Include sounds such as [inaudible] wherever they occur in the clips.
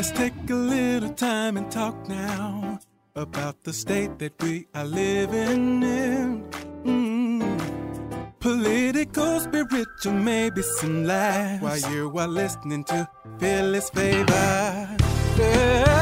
Let's take a little time and talk now about the state that we are living in. Mm. Political, spiritual, maybe some laughs while you are listening to Philly's Favor. Yeah.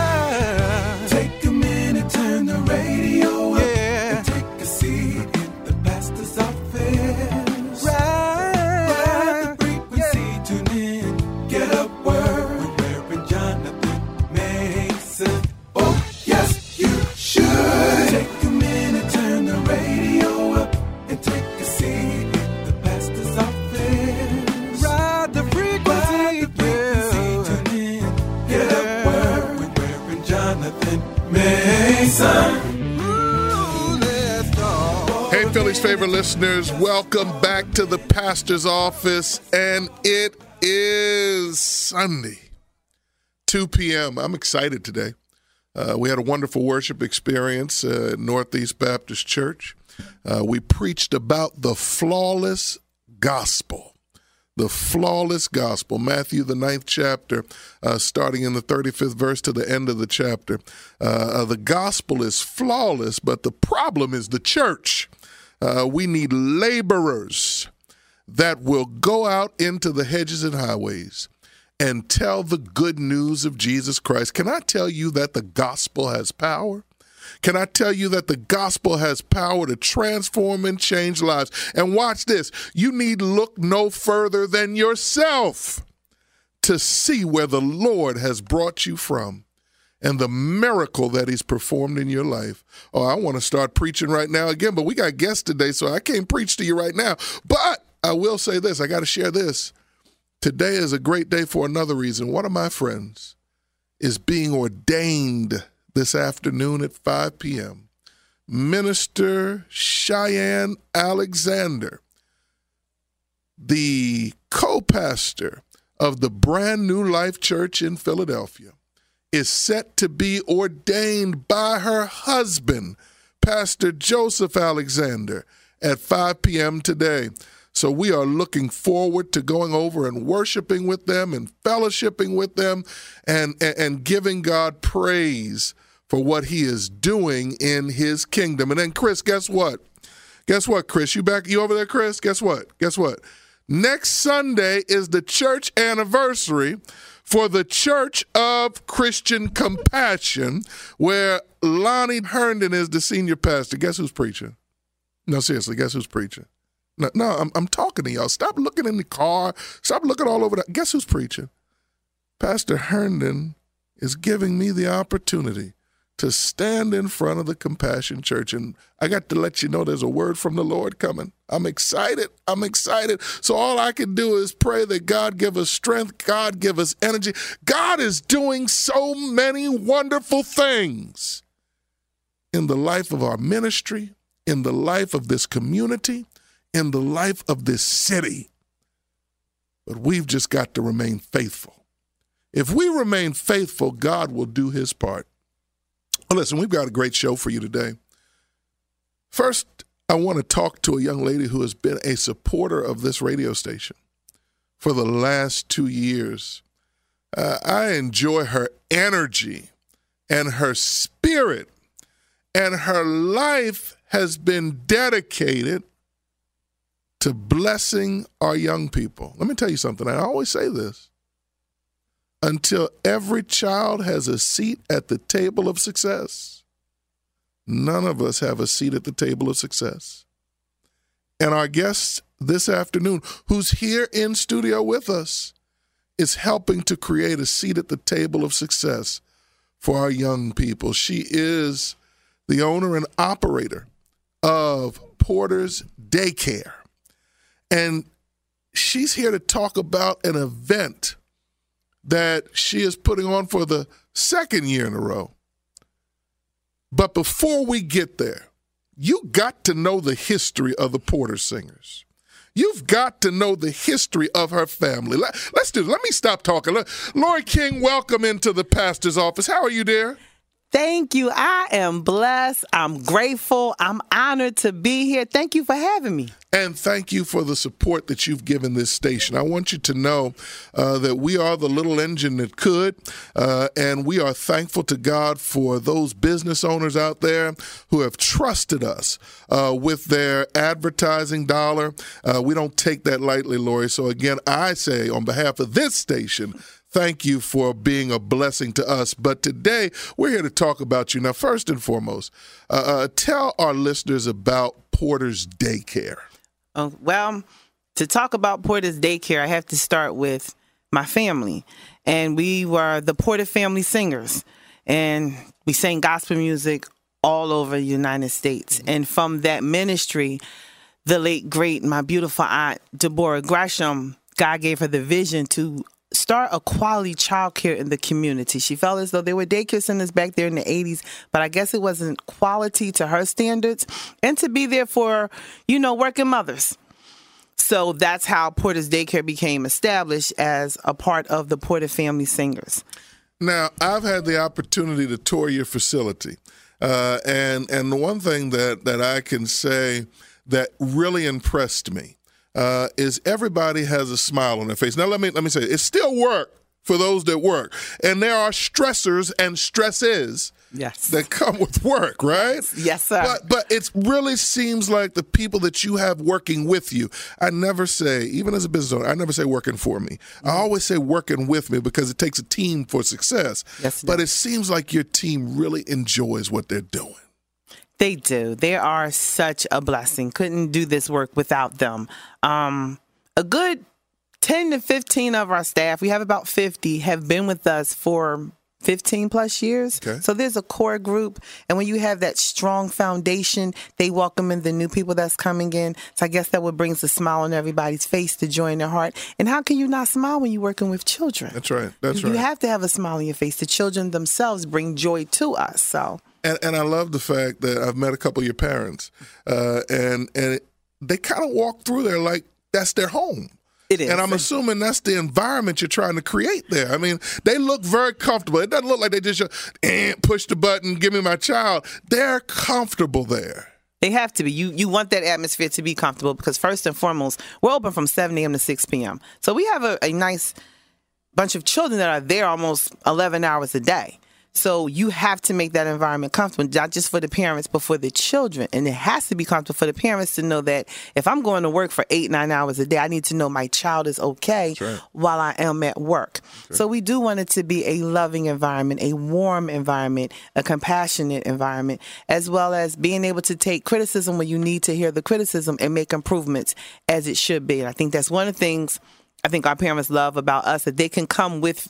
Go. Philly's favorite listeners, welcome back to the pastor's office, and it is Sunday, 2 p.m. I'm excited today. Uh, we had a wonderful worship experience uh, at Northeast Baptist Church. Uh, we preached about the flawless gospel. The flawless gospel, Matthew, the ninth chapter, uh, starting in the 35th verse to the end of the chapter. Uh, the gospel is flawless, but the problem is the church. Uh, we need laborers that will go out into the hedges and highways and tell the good news of Jesus Christ. Can I tell you that the gospel has power? Can I tell you that the gospel has power to transform and change lives? And watch this you need look no further than yourself to see where the Lord has brought you from and the miracle that he's performed in your life. Oh, I want to start preaching right now again, but we got guests today, so I can't preach to you right now. But I will say this I got to share this. Today is a great day for another reason. One of my friends is being ordained this afternoon at 5 p.m. Minister Cheyenne Alexander, the co pastor of the brand new Life Church in Philadelphia, is set to be ordained by her husband, Pastor Joseph Alexander, at 5 p.m. today. So we are looking forward to going over and worshiping with them and fellowshipping with them and, and, and giving God praise for what he is doing in his kingdom. And then Chris, guess what? Guess what, Chris? You back you over there, Chris? Guess what? Guess what? Next Sunday is the church anniversary for the Church of Christian Compassion, where Lonnie Herndon is the senior pastor. Guess who's preaching? No, seriously, guess who's preaching? No, no I'm, I'm talking to y'all. Stop looking in the car. Stop looking all over. The, guess who's preaching? Pastor Herndon is giving me the opportunity to stand in front of the Compassion Church. And I got to let you know there's a word from the Lord coming. I'm excited. I'm excited. So all I can do is pray that God give us strength, God give us energy. God is doing so many wonderful things in the life of our ministry, in the life of this community, in the life of this city. But we've just got to remain faithful. If we remain faithful, God will do his part. Well, listen, we've got a great show for you today. First, I want to talk to a young lady who has been a supporter of this radio station for the last two years. Uh, I enjoy her energy and her spirit, and her life has been dedicated to blessing our young people. Let me tell you something. I always say this until every child has a seat at the table of success, none of us have a seat at the table of success. And our guest this afternoon, who's here in studio with us, is helping to create a seat at the table of success for our young people. She is the owner and operator of Porter's Daycare. And she's here to talk about an event that she is putting on for the second year in a row. But before we get there, you got to know the history of the Porter Singers. You've got to know the history of her family. Let, us do. Let me stop talking. Lori King, welcome into the pastor's office. How are you, dear? Thank you. I am blessed. I'm grateful. I'm honored to be here. Thank you for having me. And thank you for the support that you've given this station. I want you to know uh, that we are the little engine that could, uh, and we are thankful to God for those business owners out there who have trusted us uh, with their advertising dollar. Uh, we don't take that lightly, Lori. So, again, I say on behalf of this station, Thank you for being a blessing to us. But today, we're here to talk about you. Now, first and foremost, uh, uh, tell our listeners about Porter's Daycare. Uh, well, to talk about Porter's Daycare, I have to start with my family. And we were the Porter Family Singers. And we sang gospel music all over the United States. And from that ministry, the late, great, my beautiful aunt, Deborah Gresham, God gave her the vision to start a quality childcare in the community. She felt as though there were daycare centers back there in the 80s, but I guess it wasn't quality to her standards and to be there for, you know, working mothers. So that's how Porter's Daycare became established as a part of the Porter Family Singers. Now, I've had the opportunity to tour your facility. Uh, and and the one thing that, that I can say that really impressed me uh, is everybody has a smile on their face. Now let me let me say it's still work for those that work, and there are stressors and stresses. Yes. That come with work, right? Yes, sir. But but it really seems like the people that you have working with you. I never say, even as a business owner, I never say working for me. Mm-hmm. I always say working with me because it takes a team for success. Yes. But it seems like your team really enjoys what they're doing. They do. They are such a blessing. Couldn't do this work without them. Um, a good 10 to 15 of our staff, we have about 50, have been with us for 15 plus years. Okay. So there's a core group. And when you have that strong foundation, they welcome in the new people that's coming in. So I guess that what brings a smile on everybody's face to join their heart. And how can you not smile when you're working with children? That's right. That's you right. You have to have a smile on your face. The children themselves bring joy to us. So and, and I love the fact that I've met a couple of your parents, uh, and and they kind of walk through there like that's their home. It is. And I'm assuming that's the environment you're trying to create there. I mean, they look very comfortable. It doesn't look like they just eh, push the button, give me my child. They're comfortable there. They have to be. You you want that atmosphere to be comfortable because first and foremost, we're open from 7 a.m. to 6 p.m. So we have a, a nice bunch of children that are there almost 11 hours a day. So you have to make that environment comfortable, not just for the parents, but for the children. And it has to be comfortable for the parents to know that if I'm going to work for eight, nine hours a day, I need to know my child is okay right. while I am at work. So we do want it to be a loving environment, a warm environment, a compassionate environment, as well as being able to take criticism when you need to hear the criticism and make improvements as it should be. And I think that's one of the things I think our parents love about us that they can come with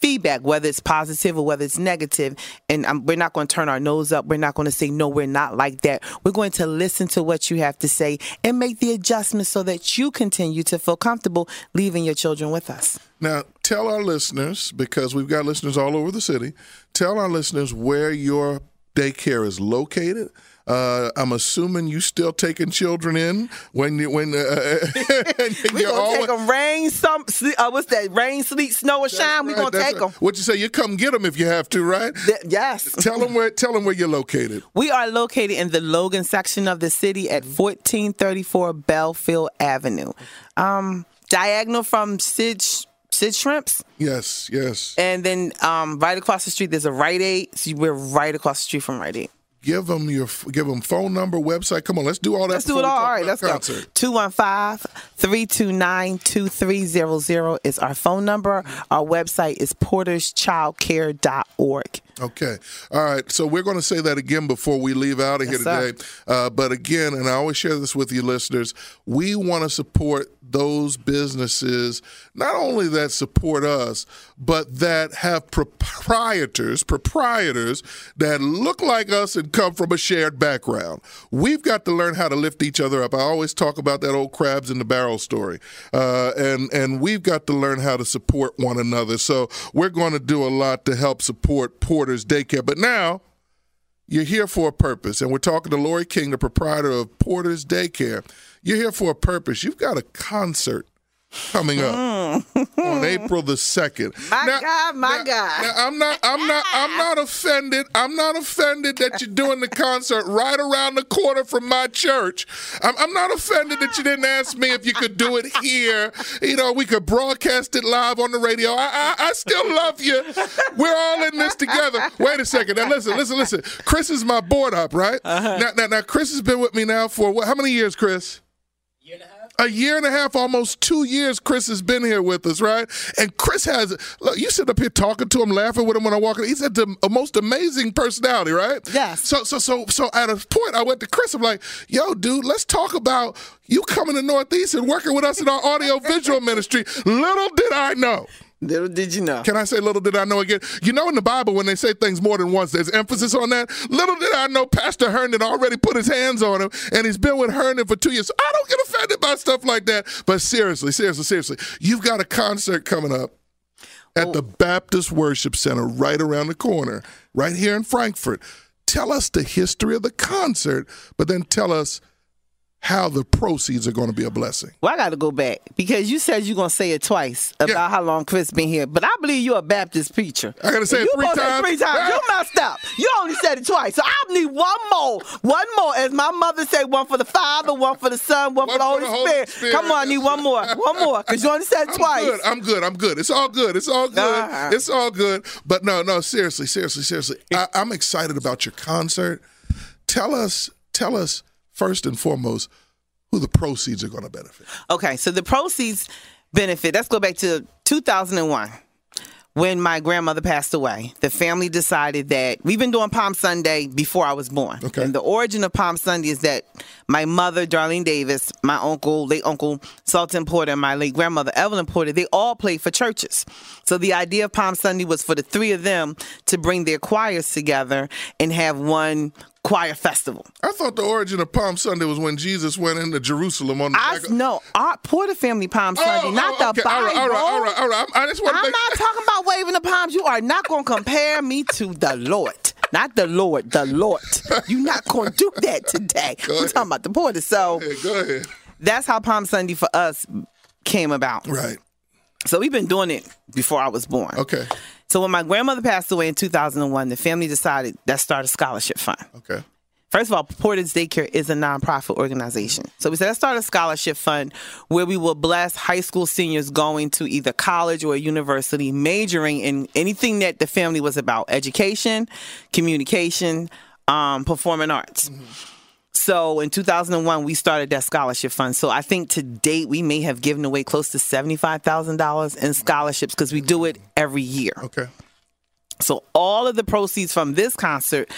feedback, whether it's positive or whether it's negative. And um, we're not going to turn our nose up. We're not going to say, no, we're not like that. We're going to listen to what you have to say and make the adjustments so that you continue to feel comfortable leaving your children with us. Now, tell our listeners, because we've got listeners all over the city, tell our listeners where your daycare is located uh, I'm assuming you still taking children in when you when uh, [laughs] [laughs] we gonna always, take them rain, some uh, what's that? Rain, sleet, snow, or shine. Right, we gonna take right. them. What you say? You come get them if you have to, right? Th- yes. [laughs] tell them where. Tell them where you're located. We are located in the Logan section of the city at 1434 Belfield Avenue, um, diagonal from Sid. Sid Shrimps. Yes, yes. And then um, right across the street, there's a Rite Aid. So we're right across the street from Rite Aid give them your give them phone number, website. Come on, let's do all that. Let's do it all. All right, let's concert. go. 215-329-2300 is our phone number. Our website is porterschildcare.org. Okay. All right. So we're going to say that again before we leave out of yes, here today. Uh, but again, and I always share this with you listeners, we want to support those businesses, not only that support us, but that have proprietors, proprietors that look like us and come from a shared background. We've got to learn how to lift each other up. I always talk about that old crabs in the barrel story. Uh, and, and we've got to learn how to support one another. So we're going to do a lot to help support Daycare. But now, you're here for a purpose. And we're talking to Lori King, the proprietor of Porter's Daycare. You're here for a purpose. You've got a concert coming up. Mm-hmm. Mm, on April the second. My God, my God. Now, I'm not I'm not I'm not offended. I'm not offended that you're doing the concert right around the corner from my church. I'm, I'm not offended that you didn't ask me if you could do it here. You know, we could broadcast it live on the radio. I I, I still love you. We're all in this together. Wait a second. Now listen, listen, listen. Chris is my board up, right? Uh-huh. Now, now, now, Chris has been with me now for what? How many years, Chris? A year and a half, almost two years, Chris has been here with us, right? And Chris has, look, you sit up here talking to him, laughing with him when I walk in. He's had the most amazing personality, right? Yes. So, so, so, so at a point, I went to Chris. I'm like, yo, dude, let's talk about you coming to Northeast and working with us in our audio visual ministry. Little did I know. Little did you know. Can I say little did I know again? You know in the Bible when they say things more than once, there's emphasis on that. Little did I know Pastor Herndon already put his hands on him and he's been with Herndon for two years. I don't get offended by stuff like that. But seriously, seriously, seriously, you've got a concert coming up at the oh. Baptist Worship Center right around the corner, right here in Frankford. Tell us the history of the concert, but then tell us how the proceeds are going to be a blessing. Well, I got to go back because you said you're going to say it twice about Yeah. how long Chris been here. But I believe you're a Baptist preacher. I gotta say it three times? three times. You messed up. You only said it twice. So I need one more. One more. As my mother said, one for the Father, one for the Son, one, for the Holy, Spirit. Spirit. Come on, I need one more. One more. Because you only said it [laughs] I'm twice. good. I'm good. I'm good. It's all good. It's all good. Uh-huh. It's all good. But no, no, seriously, seriously, seriously. I, I'm excited about your concert. Tell us, tell us first and foremost who the proceeds are going to benefit. Okay, so the proceeds benefit, let's go back to 2001 when my grandmother passed away. The family decided that we've been doing Palm Sunday before I was born. Okay. And the origin of Palm Sunday is that my mother, Darlene Davis, my uncle, late uncle Sultan Porter, and my late grandmother, Evelyn Porter, they all played for churches. So the idea of Palm Sunday was for the three of them to bring their choirs together and have one choir festival. I thought the origin of Palm Sunday was when Jesus went into Jerusalem on the I of- no, our Porter family Palm oh, Sunday, Oh, not oh, the okay. All Bible. right, all right, all right, all right. I just want to I'm make not talking about waving the palms. You are not going to compare me to the Lord. Not the Lord, the Lord. You're not going to do that today. [laughs] We're ahead. talking about the Porter. So Hey, go ahead. that's how Palm Sunday for us came about. Right. So we've been doing it before I was born. Okay. So when my grandmother passed away in 2001, the family decided let's start a scholarship fund. Okay. First of all, Porter's Daycare is a nonprofit organization. So we said, let's start a scholarship fund where we will bless high school seniors going to either college or university, majoring in anything that the family was about education, communication, um, performing arts. So in 2001, we started that scholarship fund. So I think to date, we may have given away close to $75,000 in scholarships because we do it every year. Okay. So all of the proceeds from this concert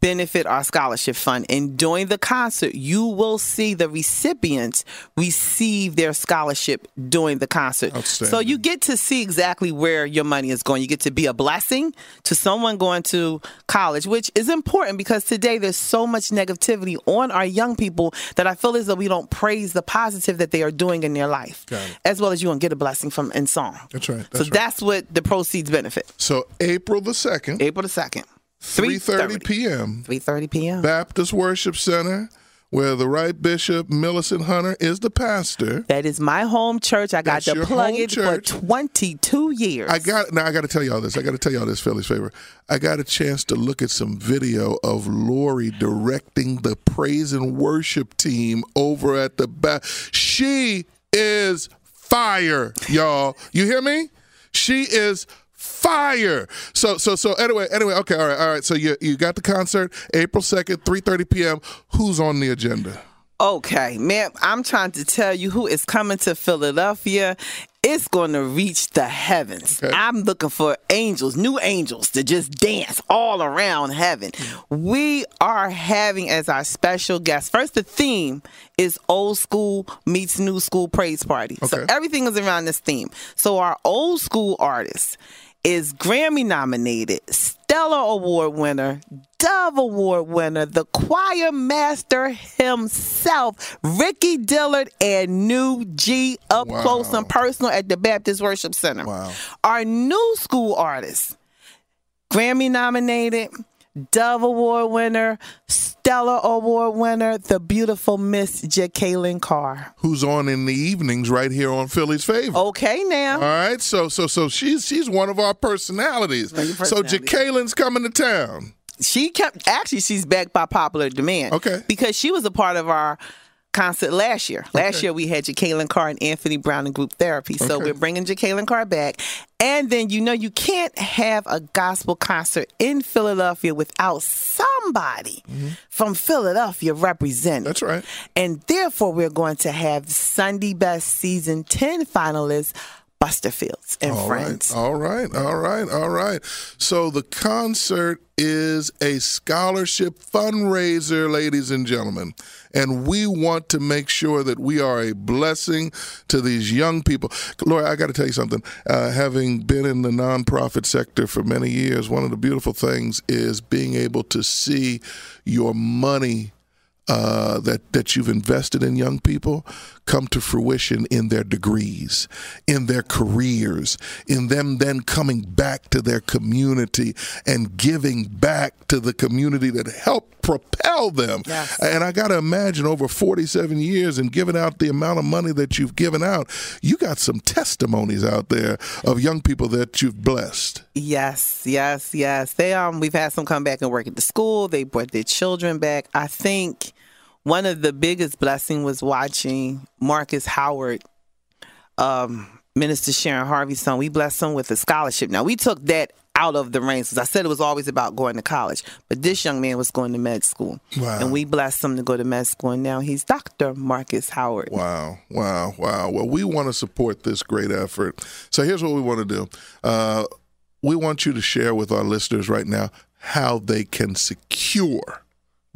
benefit our scholarship fund. And during the concert, you will see the recipients receive their scholarship during the concert. So you get to see exactly where your money is going. You get to be a blessing to someone going to college, which is important because today there's so much negativity on our young people that I feel as though we don't praise the positive that they are doing in their life, as well as you to get a blessing from in song. That's right. so right. that's what the proceeds benefit. So April the second, April the 2nd. 3:30 p.m. 3.30 p.m. Baptist Worship Center, where the right Bishop Millicent Hunter is the pastor. That is my home church. I got That's to plug it church. for 22 years. I got now. I got to tell y'all this. I got to tell y'all this, Philly's favor. I got a chance to look at some video of Lori directing the praise and worship team over at the back. She is fire, y'all. You hear me? She is fire. So so so anyway anyway okay all right all right. So you you got the concert April second, three thirty p.m. Who's on the agenda? Okay, man, I'm trying to tell you who is coming to Philadelphia. It's going to reach the heavens. Okay. I'm looking for angels, new angels to just dance all around heaven. We are having as our special guest. First, the theme is old school meets new school praise party. So everything is around this theme. So our old school artist is Grammy nominated, Stellar Award winner, Dove Award winner, the choir master himself, Ricky Dillard, and New G up Wow. close and personal at the Baptist Worship Center. Wow. Our new school artist, Grammy nominated, Dove Award winner, Stellar Award winner, the beautiful Miss Jekalyn Carr. Who's on in the evenings right here on Philly's Favor. Okay, now. All right, so so so she's she's one of our personalities. One So personalities. Jekalyn's coming to town. she kept actually she's back by popular demand. Okay. Because she was a part of our concert last year. Last Okay. year we had Jekalyn Carr and Anthony Brown in group therapy. So Okay. we're bringing Jekalyn Carr back. And then you know you can't have a gospel concert in Philadelphia without somebody from Philadelphia representing. Mm-hmm. That's right. And therefore we're going to have Sunday Best Season 10 finalists Buster Fields and All right, friends. all right, all right, all right. So the concert is a scholarship fundraiser, ladies and gentlemen. And we want to make sure that we are a blessing to these young people. Laura, I got to tell you something. Uh, having been in the nonprofit sector for many years, one of the beautiful things is being able to see your money uh, that that you've invested in young people come to fruition in their degrees, in their careers, in them then coming back to their community and giving back to the community that helped propel them. Yes. And I got to imagine over 47 years and giving out the amount of money that you've given out, you got some testimonies out there of young people that you've blessed. Yes, yes, yes. They um we've had some come back and work at the school. They brought their children back. I think one of the biggest blessing was watching Marcus Howard, um, Minister Sharon Harvey's son. We blessed him with a scholarship. Now we took that out of the reins because I said it was always about going to college, but this young man was going to med school, Wow. and we blessed him to go to med school. And now he's Doctor Marcus Howard. Wow, wow, wow. Well, we want to support this great effort. So here's what we want to do. Uh, we want you to share with our listeners right now how they can secure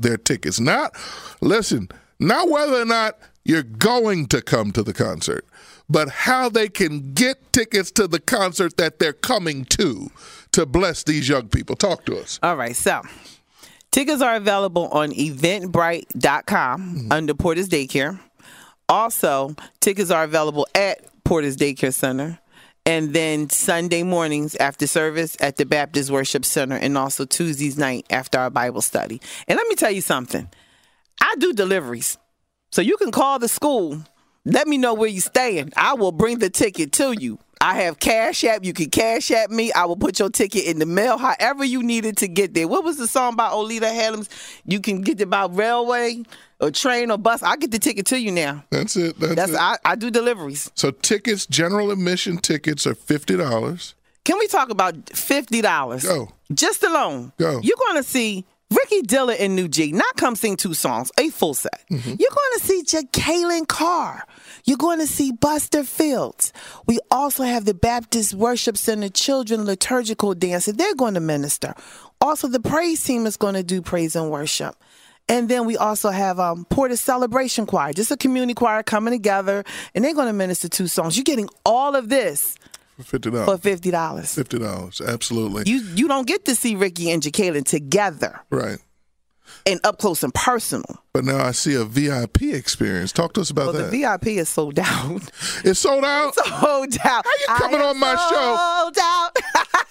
their tickets. Not, listen, not whether or not you're going to come to the concert, but how they can get tickets to the concert that they're coming to to bless these young people. Talk to us. All right, so tickets are available on eventbrite.com mm-hmm. under Porter's Daycare. Also, tickets are available at Porter's Daycare Center. And then Sunday mornings after service at the Baptist Worship Center, and also Tuesdays night after our Bible study. And let me tell you something I do deliveries. So you can call the school. Let me know where you're staying. I will bring the ticket to you. I have Cash App. You can Cash App me. I will put your ticket in the mail, however you needed to get there. What was the song by Oleta Adams? You can get it by railway or train or bus. I'll get the ticket to you now. That's it. That's, That's it. I, I do deliveries. so tickets, general admission tickets are fifty dollars. Can we talk about fifty dollars? Go. Just alone. Go. You're going to see Ricky Dillard and New G not come sing two songs, a full set. Mm-hmm. You're going to see Jekalyn Carr. You're going to see Buster Fields. We also have the Baptist Worship Center Children Liturgical Dancer. They're going to minister. Also, the praise team is going to do praise and worship. And then we also have um, Porter Celebration Choir, just a community choir coming together, and they're going to minister two songs. You're getting all of this For fifty dollars. for fifty dollars. Fifty dollars, absolutely. You you don't get to see Ricky and Jekalyn together right. and up close and personal. But now I see a VIP experience. Talk to us about Well, that. the VIP is [laughs] sold out. it's sold out. sold out. How you coming on my show? Sold out.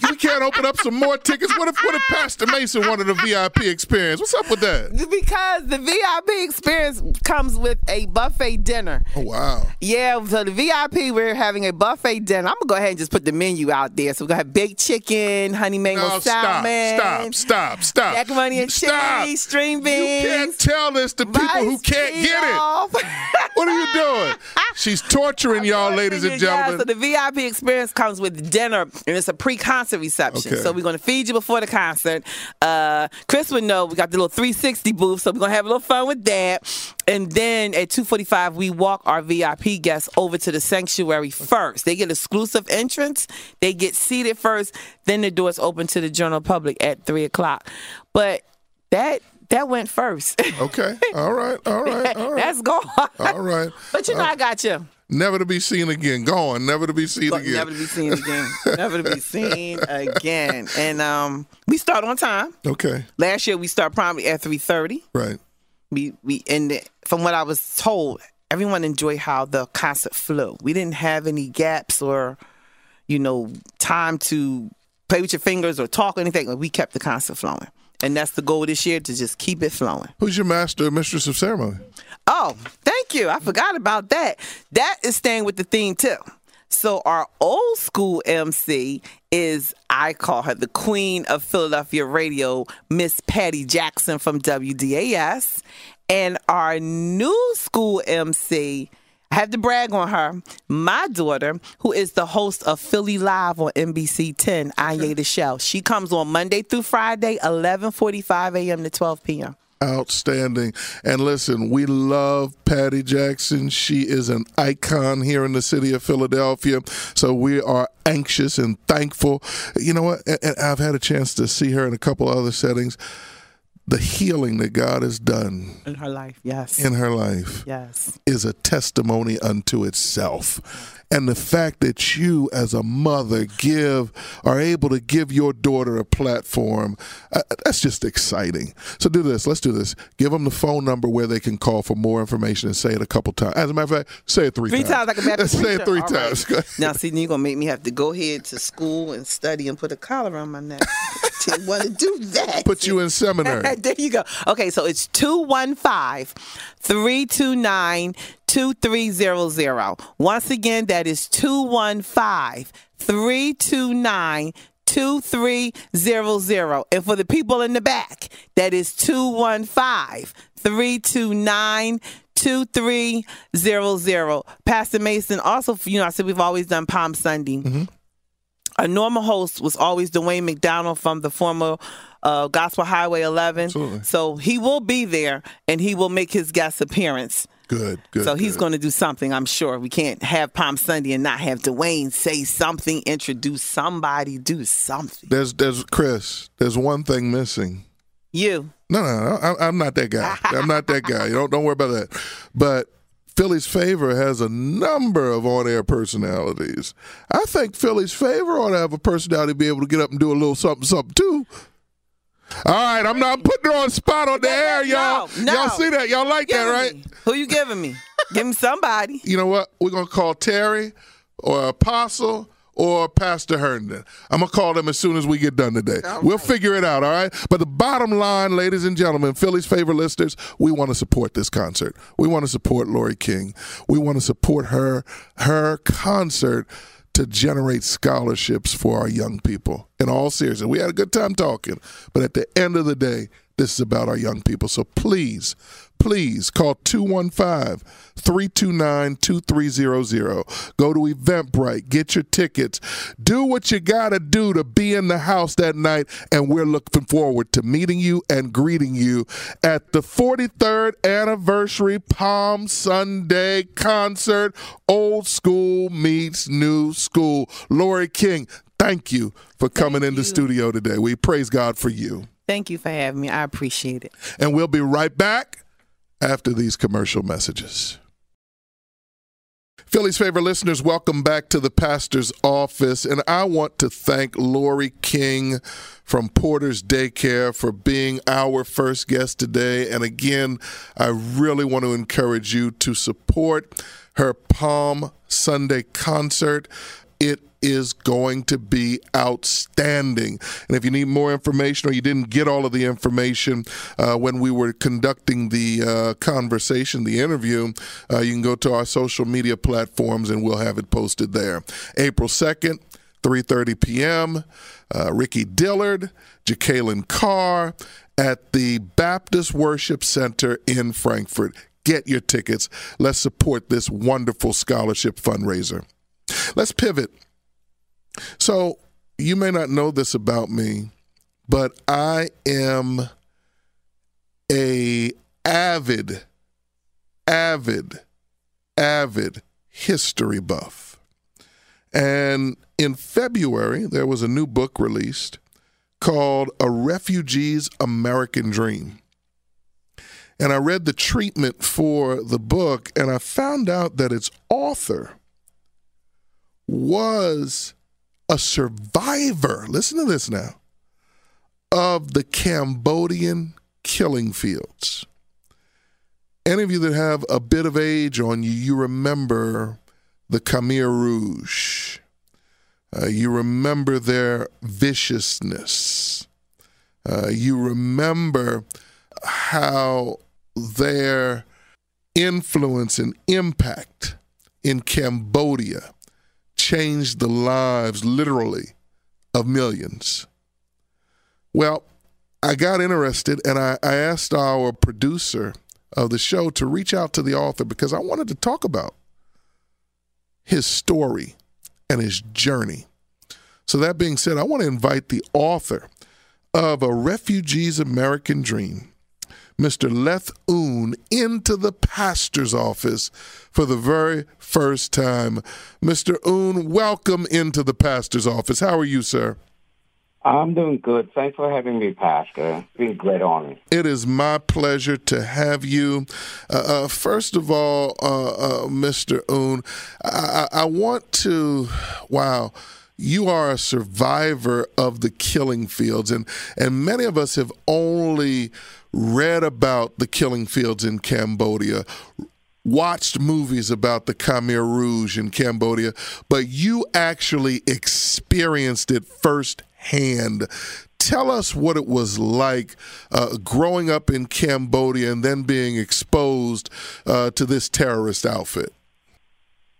[laughs] we can't open up some more tickets. What if what if Pastor Mason wanted a VIP experience? What's up with that? because the VIP experience comes with a buffet dinner. Oh wow. Yeah, so the VIP, we're having a buffet dinner. I'm gonna go ahead and just put the menu out there. So we're gonna have baked chicken, honey mango No, stop, salmon, stop, stop, stop. macaroni and Stop. chili, string You can't tell this to people who can't get it. pilaf. [laughs] What are you doing? She's torturing [laughs] y'all, ladies and gentlemen. so the VIP experience comes with dinner, and it's a pre-concert reception. Okay. So we're gonna feed you before the concert. Uh, Chris would know we got the little 360 booth, so we're gonna have a little fun with that. And then at 2:45, we walk our VIP guests over to the sanctuary first. They get exclusive entrance. They get seated first. Then the doors open to the general public at three o'clock. But that that went first. Okay. [laughs] All right. All right. All right. That's gone. All right. But you know, I got you. Never to be seen again. Gone. Never to be seen But again. never to be seen again. [laughs] never to be seen again. And um, we start on time. Okay. Last year we start probably at three thirty. Right. We we and from what I was told, everyone enjoyed how the concert flew. We didn't have any gaps or, you know, time to play with your fingers or talk or anything. We kept the concert flowing. And that's the goal this year to just keep it flowing. Who's your master mistress of ceremony? Oh, thank you. I forgot about that. That is staying with the theme too. So our old school MC is I call her the queen of Philadelphia radio, Miss Patty Jackson from WDAS. And our new school MC, I have to brag on her, my daughter, who is the host of Philly Live on NBC 10, Aunyea Lachelle. She comes on Monday through Friday, 11:45 a.m. to 12 p.m. Outstanding. And listen, we love Patty Jackson. She is an icon here in the city of Philadelphia. So we are anxious and thankful. You know what? And I've had a chance to see her in a couple other settings. The healing that God has done in her life, yes. In her life. Yes. Is a testimony unto itself and the fact that you as a mother give are able to give your daughter a platform uh, that's just exciting. So do this. Let's do this. Give them the phone number where they can call for more information and say it a couple times. As a matter of fact say it three, three times, times like a Baptist say it three times. Right. now see you're gonna make me have to go ahead to school and study and put a collar on my neck didn't [laughs] want to do that. Put you in seminary. [laughs] There you go. Okay so it's 215 329 2300. Once again, that is 215 329 2300. And for the people in the back, that is 215 329 2300. Pastor Mason, also, you know, I said we've always done Palm Sunday. Mm-hmm. A normal host was always Dwayne McDonald from the former uh, Gospel Highway 11. Absolutely. So he will be there and he will make his guest appearance. Good, good. So he's going to do something, I'm sure. We can't have Palm Sunday and not have Dwayne say something, introduce somebody, do something. There's, there's Chris. There's one thing missing. You. No, no, no. I, I'm not that guy. I'm not that guy. Don't don't worry about that. But Philly's Favor has a number of on-air personalities. I think Philly's Favor ought to have a personality to be able to get up and do a little something, something too. All right, I'm not putting her on spot on the air, y'all. No, no. Y'all see that? Y'all like that, right? me. Who you giving me? Give me somebody. [laughs] You know what? We're gonna call Terry or Apostle or Pastor Herndon. I'm gonna call them as soon as we get done today. All we'll right. figure it out, all right? But the bottom line, ladies and gentlemen, Philly's favorite listeners, we want to support this concert. We want to support Lori King. We want to support her her concert to generate scholarships for our young people. In all seriousness, we had a good time talking, but at the end of the day, this is about our young people. So please, please call 215 329 2300. Go to Eventbrite, get your tickets, do what you got to do to be in the house that night. And we're looking forward to meeting you and greeting you at the 43rd anniversary Palm Sunday concert. Old school meets new school. Lori King, thank you for coming in the studio today. We praise God for you. Thank you for having me. I appreciate it. And we'll be right back after these commercial messages. Philly's favorite listeners, welcome back to the pastor's office. And I want to thank Lori King from Porter's Daycare for being our first guest today. And again, I really want to encourage you to support her Palm Sunday concert. It is going to be outstanding. And if you need more information or you didn't get all of the information uh, when we were conducting the uh, conversation, the interview, uh, you can go to our social media platforms and we'll have it posted there. April 2nd, 3.30 p.m., Ricky Dillard, Jekalyn Carr at the Baptist Worship Center in Frankford. Get your tickets. Let's support this wonderful scholarship fundraiser. Let's pivot. So, you may not know this about me, but I am a avid avid avid history buff. And in February, there was a new book released called A Refugee's American Dream. And I read the treatment for the book, and I found out that its author was a survivor, listen to this now, of the Cambodian killing fields. Any of you that have a bit of age on you, you remember the Khmer Rouge. Uh, you remember their viciousness. Uh, you remember how their influence and impact in Cambodia changed the lives, literally, of millions. Well, I got interested and I, I asked our producer of the show to reach out to the author because I wanted to talk about his story and his journey. So, that being said, I want to invite the author of A Refugee's American Dream, Mr. Leth Oun, into the pastor's office for the very first time. Mr. Oun, welcome into the pastor's office. How are you, sir? I'm doing good. Thanks for having me, Pastor. It's been a great honor. It is my pleasure to have you. Uh, uh, first of all, uh, uh Mr. Oun, I, I want to, wow you are a survivor of the killing fields and and many of us have only read about the killing fields in Cambodia watched movies about the Khmer Rouge in Cambodia but you actually experienced it firsthand. Tell us what it was like uh, growing up in Cambodia and then being exposed uh, to this terrorist outfit.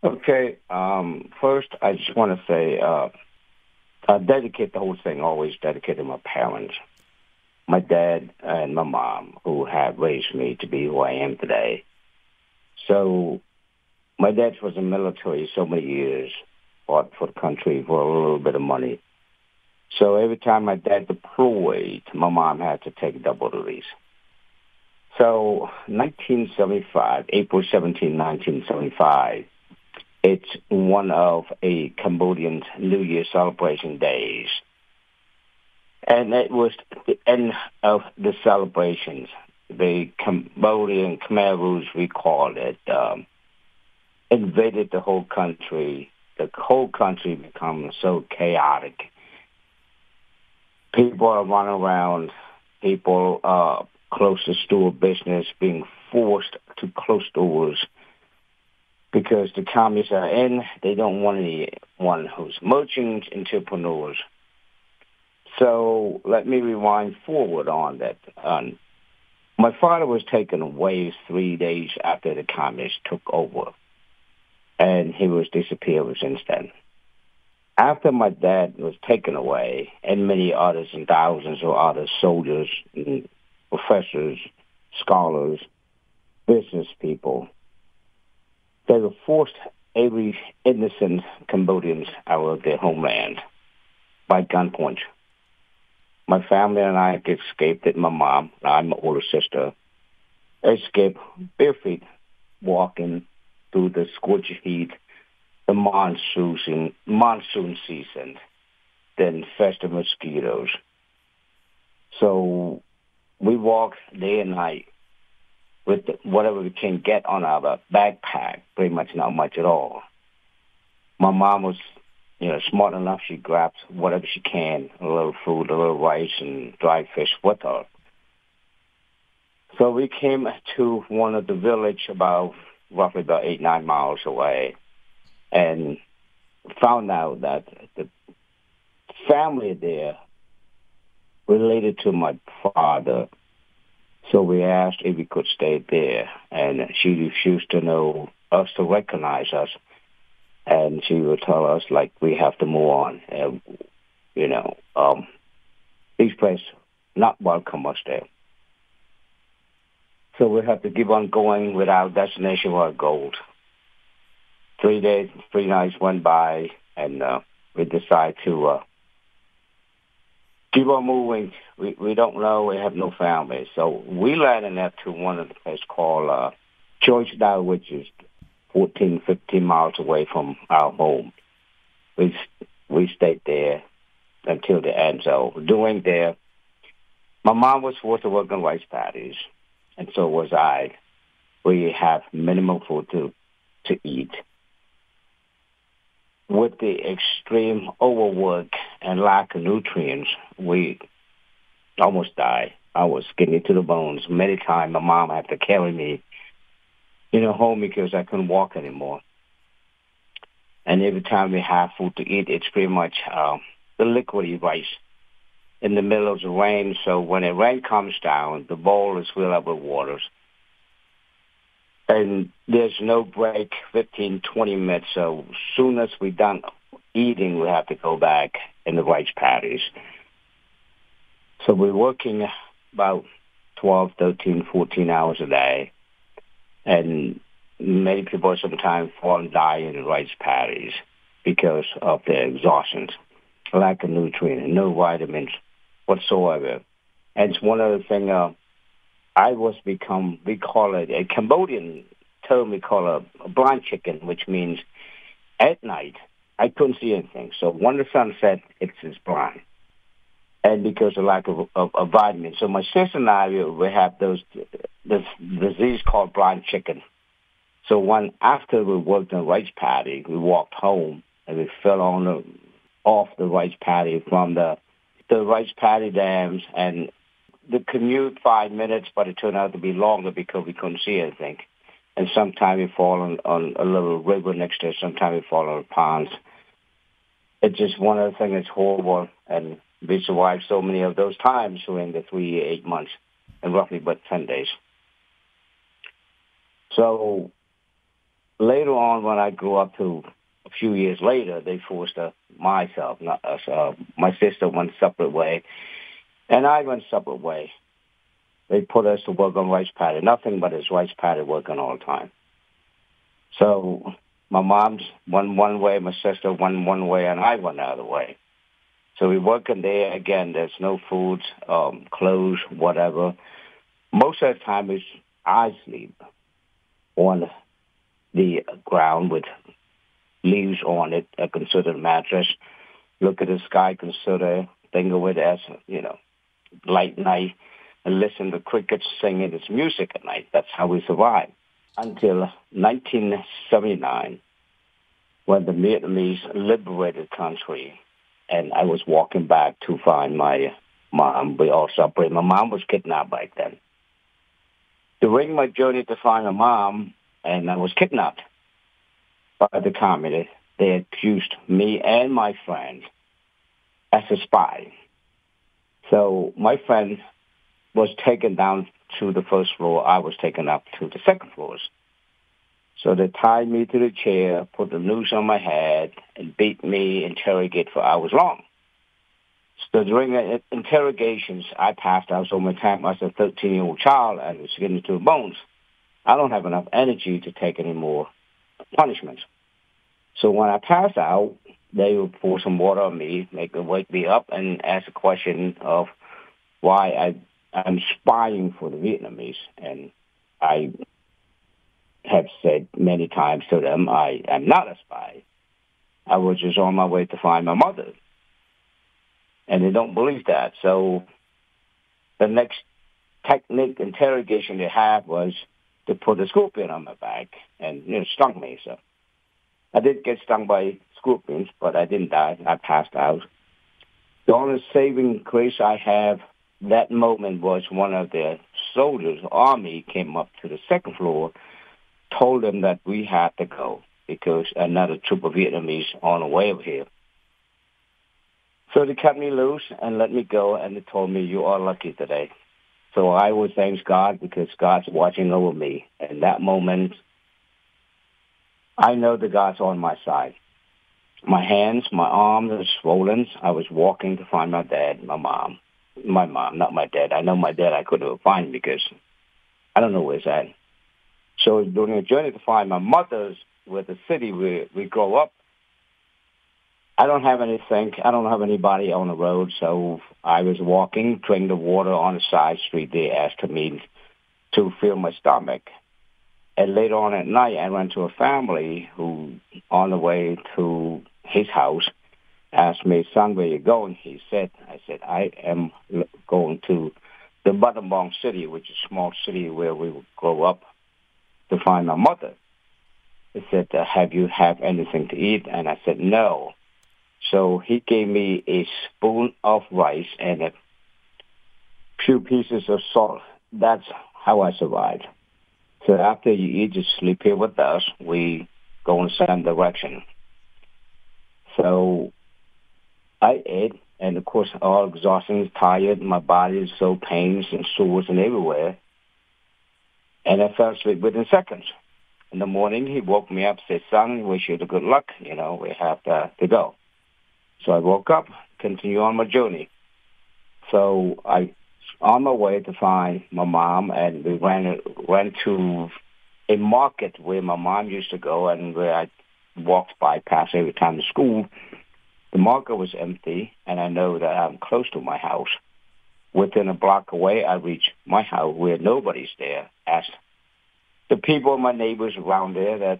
Okay. Um, first, I just want to say, uh, I dedicate the whole thing, always dedicated to my parents, my dad and my mom, who have raised me to be who I am today. So, my dad was in the military so many years, fought for the country for a little bit of money. So every time my dad deployed, my mom had to take double duties. So 1975, April 17, 1975, it's one of a Cambodian New Year celebration days. And it was the end of the celebrations. The Cambodian Khmer Rouge, we call it, um, invaded the whole country. The whole country became so chaotic people are running around, people uh, close to store business being forced to close doors because the communists are in. They don't want anyone who's merchants, entrepreneurs. So let me rewind forward on that. Um, my father was taken away three days after the communists took over, and he was disappeared since then after my dad was taken away, and many others and thousands of other soldiers, professors, scholars, business people, they were forced every innocent Cambodians out of their homeland by gunpoint. My family and I escaped it. My mom, I'm my older sister, escaped barefoot, walking through the scorching heat the monsoon monsoon season then fest of mosquitoes. So we walked day and night with whatever we can get on our backpack, pretty much not much at all. My mom was, you know, smart enough. She grabs whatever she can, a little food, a little rice, and dried fish with her. So we came to one of the village about roughly about eight, nine miles away and found out that the family there related to my father. So we asked if we could stay there, and she refused to know us to recognize us, and she would tell us like we have to move on. And, you know, um, these places not welcome us there. So we have to keep on going with our destination, our goal three days, three nights went by, and uh, we decide to uh, keep on moving. We we don't know. We have no family, so we landed up to one of the place called uh, Georgetown, which is 14, 15 miles away from our home. We we stayed there until the end. So doing there, my mom was forced to work on rice paddies, and so was I. We have minimal food to to eat with the extreme overwork and lack of nutrients, we almost died. I was skinny to the bones. Many times my mom had to carry me, you know, home because I couldn't walk anymore. And every time we have food to eat, it's pretty much uh, the liquidy rice. in the middle of the rain. So when the rain comes down, the bowl is filled up with waters. And there's no break, 15, 20 minutes. So soon as we're done eating, we have to go back in the rice paddies. So we're working about 12, 13, 14 hours a day. And many people sometimes fall and die in the rice paddies because of their exhaustion, lack of nutrients, no vitamins whatsoever. And it's one other thing, uh, I was become, we call it, a Cambodian term we call a, a blind chicken, which means at night, I couldn't see anything. So when the sun set, it's, it's blind. And because of lack of, of, of vitamins. So my sister and I, we have those, this disease called blind chicken. So when after we worked in rice paddy, we walked home and we fell on the, off the rice paddy from the the rice paddy dams and the commute five minutes, but it turned out to be longer because we couldn't see anything. And sometimes we fall on, on a little river next to it. Sometimes we fall on ponds. It's just one of the things that's horrible. And we survived so many of those times during the three, eight months and roughly but 10 days. So later on, when I grew up to a few years later, they forced uh, myself, not us, uh, my sister went separate way, and I went separate way. They put us to work on rice paddy, nothing but his rice paddy working all the time. So my mom's went one way, my sister went one way, and I went the other way. So we working there again. There's no food, um, clothes, whatever. Most of the time, is I sleep on the ground with leaves on it, a considered mattress. Look at the sky, consider think of it as, you know, light night and listen to crickets singing its music at night. That's how we survive. until 1979 when the Vietnamese liberated country and I was walking back to find my mom. We all separated. My mom was kidnapped back then. During my journey to find my mom, and I was kidnapped by the communists. They accused me and my friend as a spy. So my friend was taken down to the first floor. I was taken up to the second floors. So they tied me to the chair, put the noose on my head, and beat me, interrogate for hours long. So during the interrogations, I passed out so many times. I was a 13-year-old child and was getting to the bones. I don't have enough energy to take any more punishments. So when I passed out, they would pour some water on me, make them wake me up, and ask a question of why I I'm spying for the Vietnamese, and I have said many times to them I am not a spy. I was just on my way to find my mother, and they don't believe that. So the next technique interrogation they had was to put a scorpion on my back and you know stung me. So I did get stung by scorpions, but I didn't die. I passed out. The only saving grace I have that moment was one of the soldiers, army, came up to the second floor, told them that we had to go because another troop of Vietnamese on the way over here. So they cut me loose and let me go, and they told me, you are lucky today. So I would thank God because God's watching over me. In that moment, I know that God's on my side. My hands, my arms are swollen. I was walking to find my dad, my mom. My mom, not my dad. I know my dad I couldn't find because I don't know where he's at. So during the journey to find my mother's, where the city where we grow up, I don't have anything. I don't have anybody on the road, so I was walking, drinking the water on the side street. They asked me to fill my stomach. And later on at night, I ran to a family who, on the way to his house, asked me, son, where you going? He said, I said, I am going to the Battambang city, which is a small city where we grow up to find my mother. He said, uh, have you have anything to eat? And I said, no. So he gave me a spoon of rice and a few pieces of salt. That's how I survived. So after you eat, you sleep here with us. We go in the same direction. So I ate and of course, all exhausting, tired. My body is so pains and sores and everywhere. And I fell asleep within seconds. In the morning, he woke me up, said, son, wish you the good luck. You know, we have to, to go. So I woke up, continue on my journey. So I, on my way to find my mom, and we ran, ran to a market where my mom used to go and where I walked by past every time to school. The market was empty, and I know that I'm close to my house. Within a block away, I reach my house where nobody's there. Asked the people, my neighbors around there, that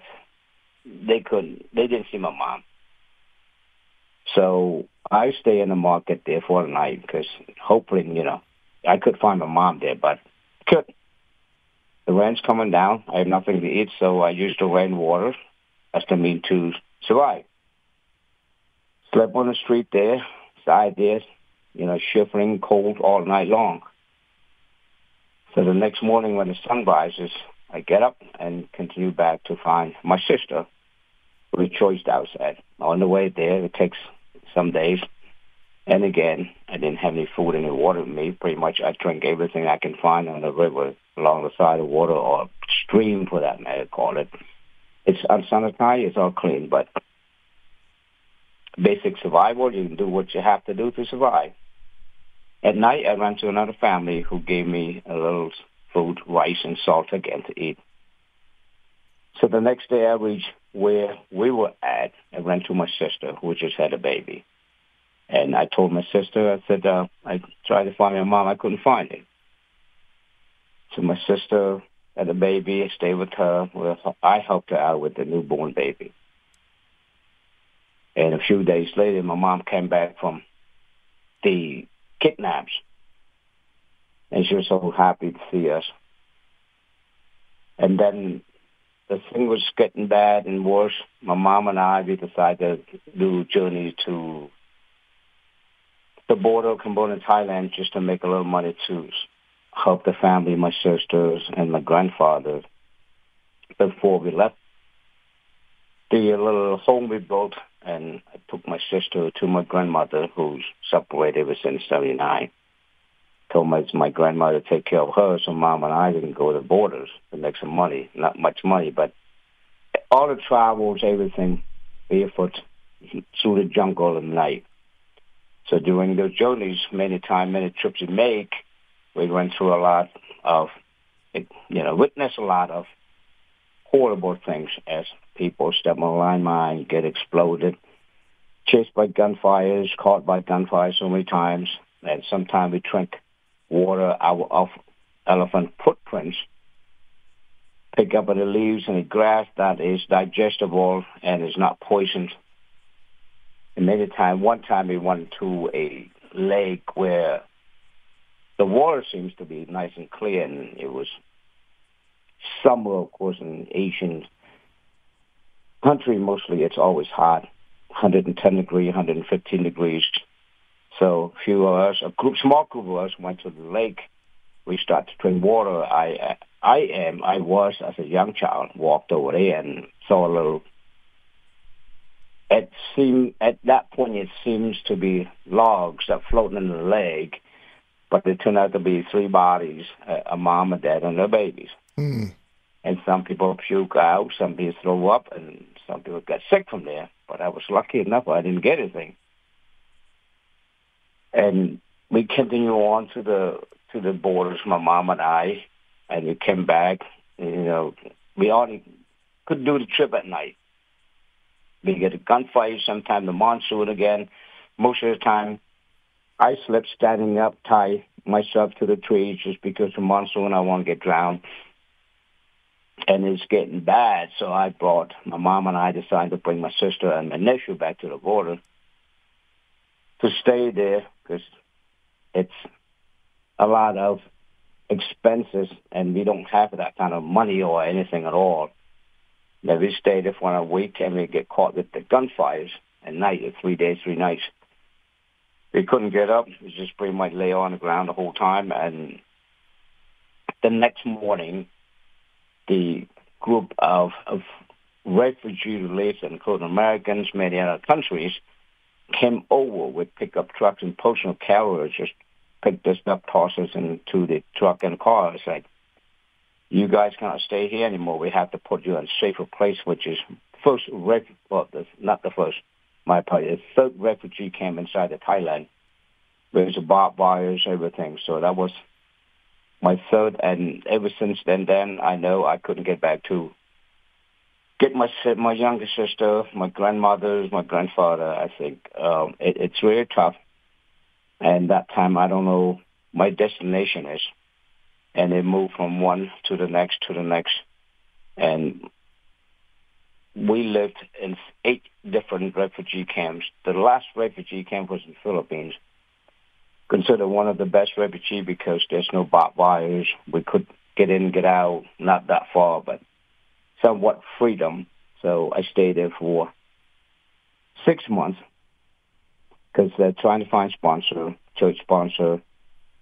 they couldn't, they didn't see my mom. So I stay in the market there for the night because hopefully, you know, I could find my mom there, but could. The rain's coming down. I have nothing to eat, so I use the rainwater as the mean to survive. Slept on the street there, side there, you know, shivering cold all night long. So the next morning when the sun rises, I get up and continue back to find my sister, rejoiced outside. On the way there, it takes some days. And again, I didn't have any food, any water with me. Pretty much I drink everything I can find on the river along the side of water or stream for that matter, call it. It's unsanitary, it's all clean, but basic survival. You can do what you have to do to survive. At night, I ran to another family who gave me a little food, rice and salt again to eat. So the next day, I reached where we were at. I ran to my sister, who just had a baby. And I told my sister, I said, uh, I tried to find my mom. I couldn't find it. So my sister had a baby. I stayed with her. I helped her out with the newborn baby. And a few days later, my mom came back from the kidnaps. And she was so happy to see us. And then the thing was getting bad and worse. My mom and I, we decided to do journey to the border of Cambodia and Thailand just to make a little money to help the family, my sisters and my grandfather before we left. The little home we built and I took my sister to my grandmother, who's separated ever since '79. Told my my grandmother to take care of her, so mom and I didn't go to borders to make some money. Not much money, but all the travels, everything, barefoot through the jungle at night. So during those journeys, many times, many trips we make, we went through a lot of, you know, witness a lot of horrible things as people step on a landmine, get exploded, chased by gunfires, caught by gunfire so many times, and sometimes we drink water out of elephant footprints, pick up the leaves and the grass that is digestible and is not poisoned. And many times, one time we went to a lake where the water seems to be nice and clear, and it was summer, of course, in Asian country mostly it's always hot, 110 degrees, 115 degrees. So few of us, a group, small group of us went to the lake. We started to drink water. I, I am, I was as a young child, walked over there and saw a little. It seemed at that point it seems to be logs that floating in the lake, but they turned out to be three bodies: a, a mom, a dad, and their babies. Mm. And some people puke out, some people throw up, and some people got sick from there. But I was lucky enough I didn't get anything. And we continue on to the to the borders, my mom and I, and we came back. You know, we only could do the trip at night. We get a gunfight, sometime the monsoon again. Most of the time, I slept standing up, tie myself to the trees just because the monsoon, I want to get drowned and it's getting bad. So I brought my mom and I decided to bring my sister and my nephew back to the border to stay there because it's a lot of expenses, and we don't have that kind of money or anything at all. Now we stayed there for a week, and we get caught with the gunfires at night, three days, three nights. We couldn't get up. We just pretty much lay on the ground the whole time, and the next morning the group of, of refugee relief, including Americans, many other countries, came over with pickup trucks and postal carriers just picked us up, tossed us into the truck and car. It's like, you guys cannot stay here anymore. We have to put you in a safer place, which is first, ref- well, not the first, my apologies, the third refugee camp inside of Thailand. There's barbed wires, everything. So that was my third, and ever since then, then I know I couldn't get back to get my my younger sister, my grandmothers, my grandfather. I think um, it, it's really tough, and that time I don't know my destination is, and it moved from one to the next to the next, and we lived in eight different refugee camps. The last refugee camp was in the Philippines. Considered one of the best refugee because there's no barbed wires. We could get in, get out, not that far, but somewhat freedom. So I stayed there for six months because they're trying to find sponsor, church sponsor,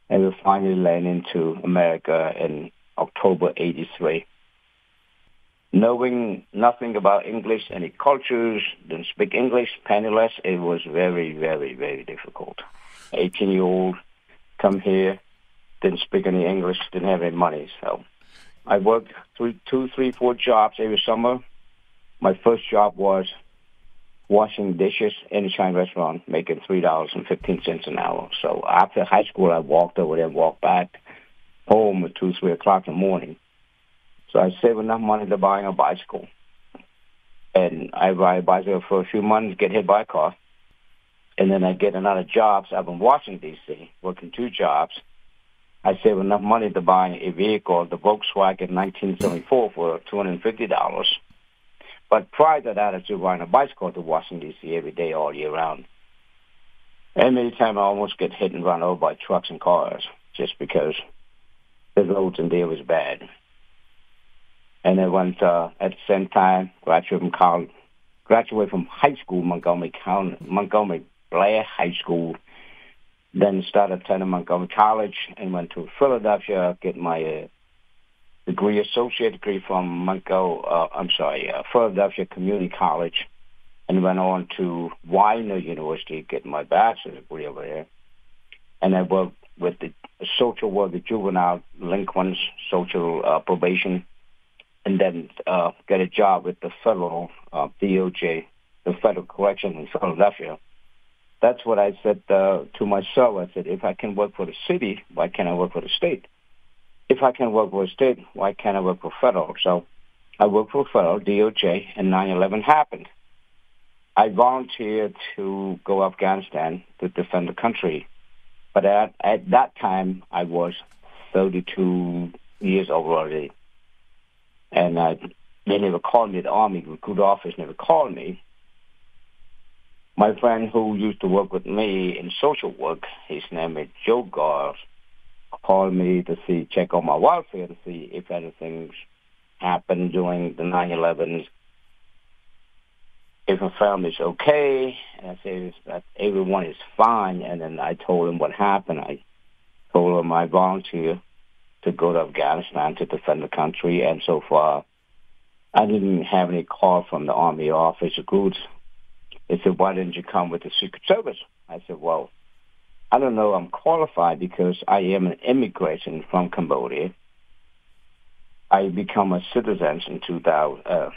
and we finally landed into America in October 83. Knowing nothing about English, any cultures, didn't speak English, penniless, it was very, very, very difficult. 18 year old, come here, didn't speak any English, didn't have any money, so I worked three, two, three, four jobs every summer. My first job was washing dishes in a Chinese restaurant, making three dollars and fifteen cents an hour. So after high school, I walked over there, walked back home at two, three o'clock in the morning. So I saved enough money to buy a bicycle, and I ride a bicycle for a few months, get hit by a car, and then I get another job. So I've been Washington D.C., working two jobs I saved enough money to buy a vehicle, the Volkswagen 1974, for $250. But prior to that, I was riding a bicycle to Washington, D.C. every day, all year round. And many times I almost get hit and run over by trucks and cars just because the roads in there was bad. And then went uh, at the same time, graduated from college, graduated from high school, Montgomery County, Montgomery Blair High School then started attending Montgomery College and went to Philadelphia, get my uh, degree, associate degree from Montgomery, uh, I'm sorry, uh, Philadelphia Community College, and went on to Widener University, get my bachelor's degree over there. And I worked with the social work, the juvenile delinquents, social uh, probation, and then uh, get a job with the federal uh, DOJ, the Federal Correction in Philadelphia that's what I said uh, to myself. I said, if I can work for the city, why can't I work for the state? If I can work for the state, why can't I work for federal? So I worked for federal, DOJ, and 9-11 happened. I volunteered to go Afghanistan to defend the country. But at, at that time, I was 32 years old already. And uh, they never called me. The Army recruit office never called me my friend who used to work with me in social work, his name is Joe Gars, called me to see, check on my welfare to see if anything's happened during the 9-11s, if my family's okay. And I said that everyone is fine. And then I told him what happened. I told him I volunteer to go to Afghanistan to defend the country. And so far, I didn't have any call from the Army office groups they said, why didn't you come with the Secret Service? I said, well, I don't know I'm qualified because I am an immigrant from Cambodia. I become a citizen in 2000, uh,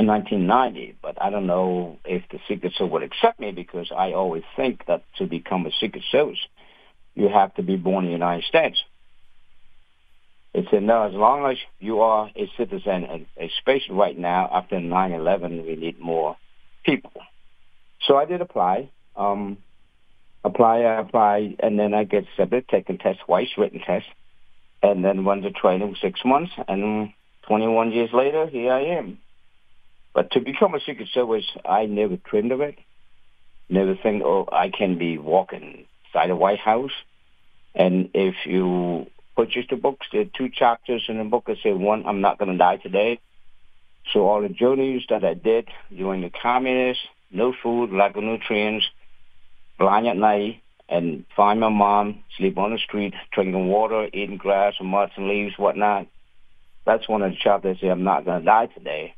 in 1990, but I don't know if the Secret Service would accept me because I always think that to become a Secret Service, you have to be born in the United States. It said, no, as long as you are a citizen, a especially right now after 9-11, we need more people. So I did apply. Um, apply, and then I get accepted, taking test twice, written test, and then went to training six months, and 21 years later, here I am. But to become a Secret Service, I never dreamed of it. Never think, oh, I can be walking inside the White House. And if you purchase the books, there are two chapters in the book that say, one, I'm not going to die today. So all the journeys that I did during the communist, no food, lack of nutrients, blind at night, and find my mom, sleep on the street, drinking water, eating grass and nuts and leaves, whatnot. That's one of the chapters that I'm not going to die today.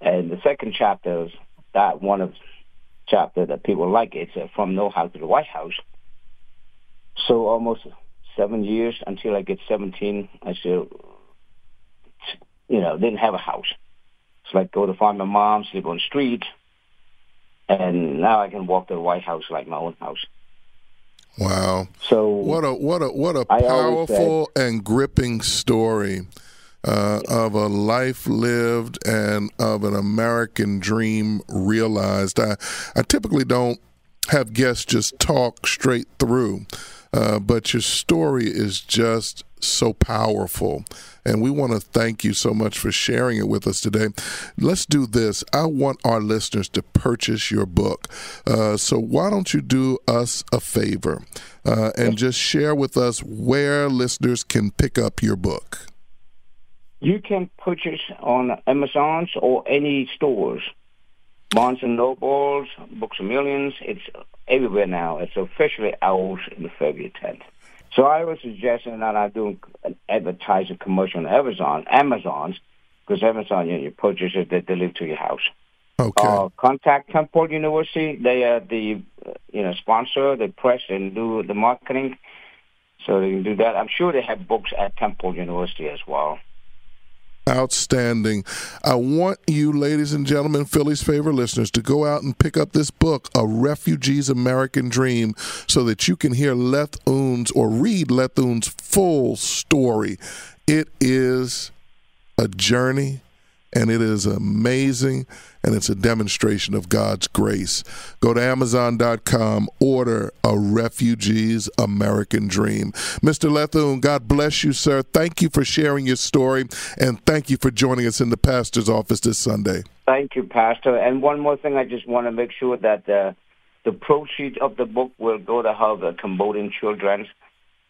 And the second chapter is that one of chapter that people like. It's uh, from No House to the White House. So almost seven years until I get 17, I still, you know, didn't have a house. It's like go to find my mom, sleep on the street, and now I can walk to the White House like my own house. Wow. So what a what a what a I powerful and gripping story uh, of a life lived and of an American dream realized. I I typically don't have guests just talk straight through, uh, but your story is just so powerful. And we want to thank you so much for sharing it with us today. Let's do this. I want our listeners to purchase your book. Uh, so why don't you do us a favor uh, and just share with us where listeners can pick up your book? You can purchase on Amazon's or any stores. Barnes and Nobles, Books a Millions, it's everywhere now. It's officially out in February 10th. So I was suggesting that I do an advertising commercial on Amazon, Amazon's, because Amazon, you, know, you purchase it, they deliver to your house. Okay. Uh, contact Temple University. They are the uh, you know sponsor, the press, and do the marketing. So they can do that. I'm sure they have books at Temple University as well. Outstanding. I want you, ladies and gentlemen, Philly's favorite listeners, to go out and pick up this book, A Refugee's American Dream, so that you can hear Leth Oun's or read Leth Oun's full story. It is a journey and it is amazing and it's a demonstration of God's grace. Go to Amazon.com, order A Refugee's American Dream. Mr. Leth Oun, God bless you, sir. Thank you for sharing your story and thank you for joining us in the pastor's office this Sunday. Thank you, Pastor. And one more thing, I just want to make sure that uh, the proceeds of the book will go to help the Cambodian children.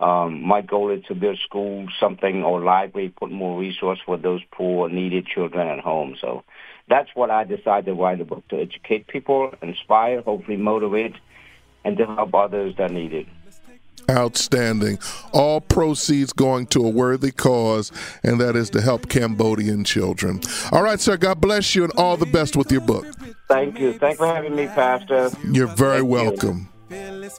Um, my goal is to build schools, something, or library, put more resource for those poor, needed children at home. So that's what I decided to write a book to educate people, inspire, hopefully motivate, and to help others that need it. Outstanding. All proceeds going to a worthy cause, and that is to help Cambodian children. All right, sir. God bless you and all the best with your book. Thank you. Thanks for having me, Pastor. You're very Thank welcome. Fearless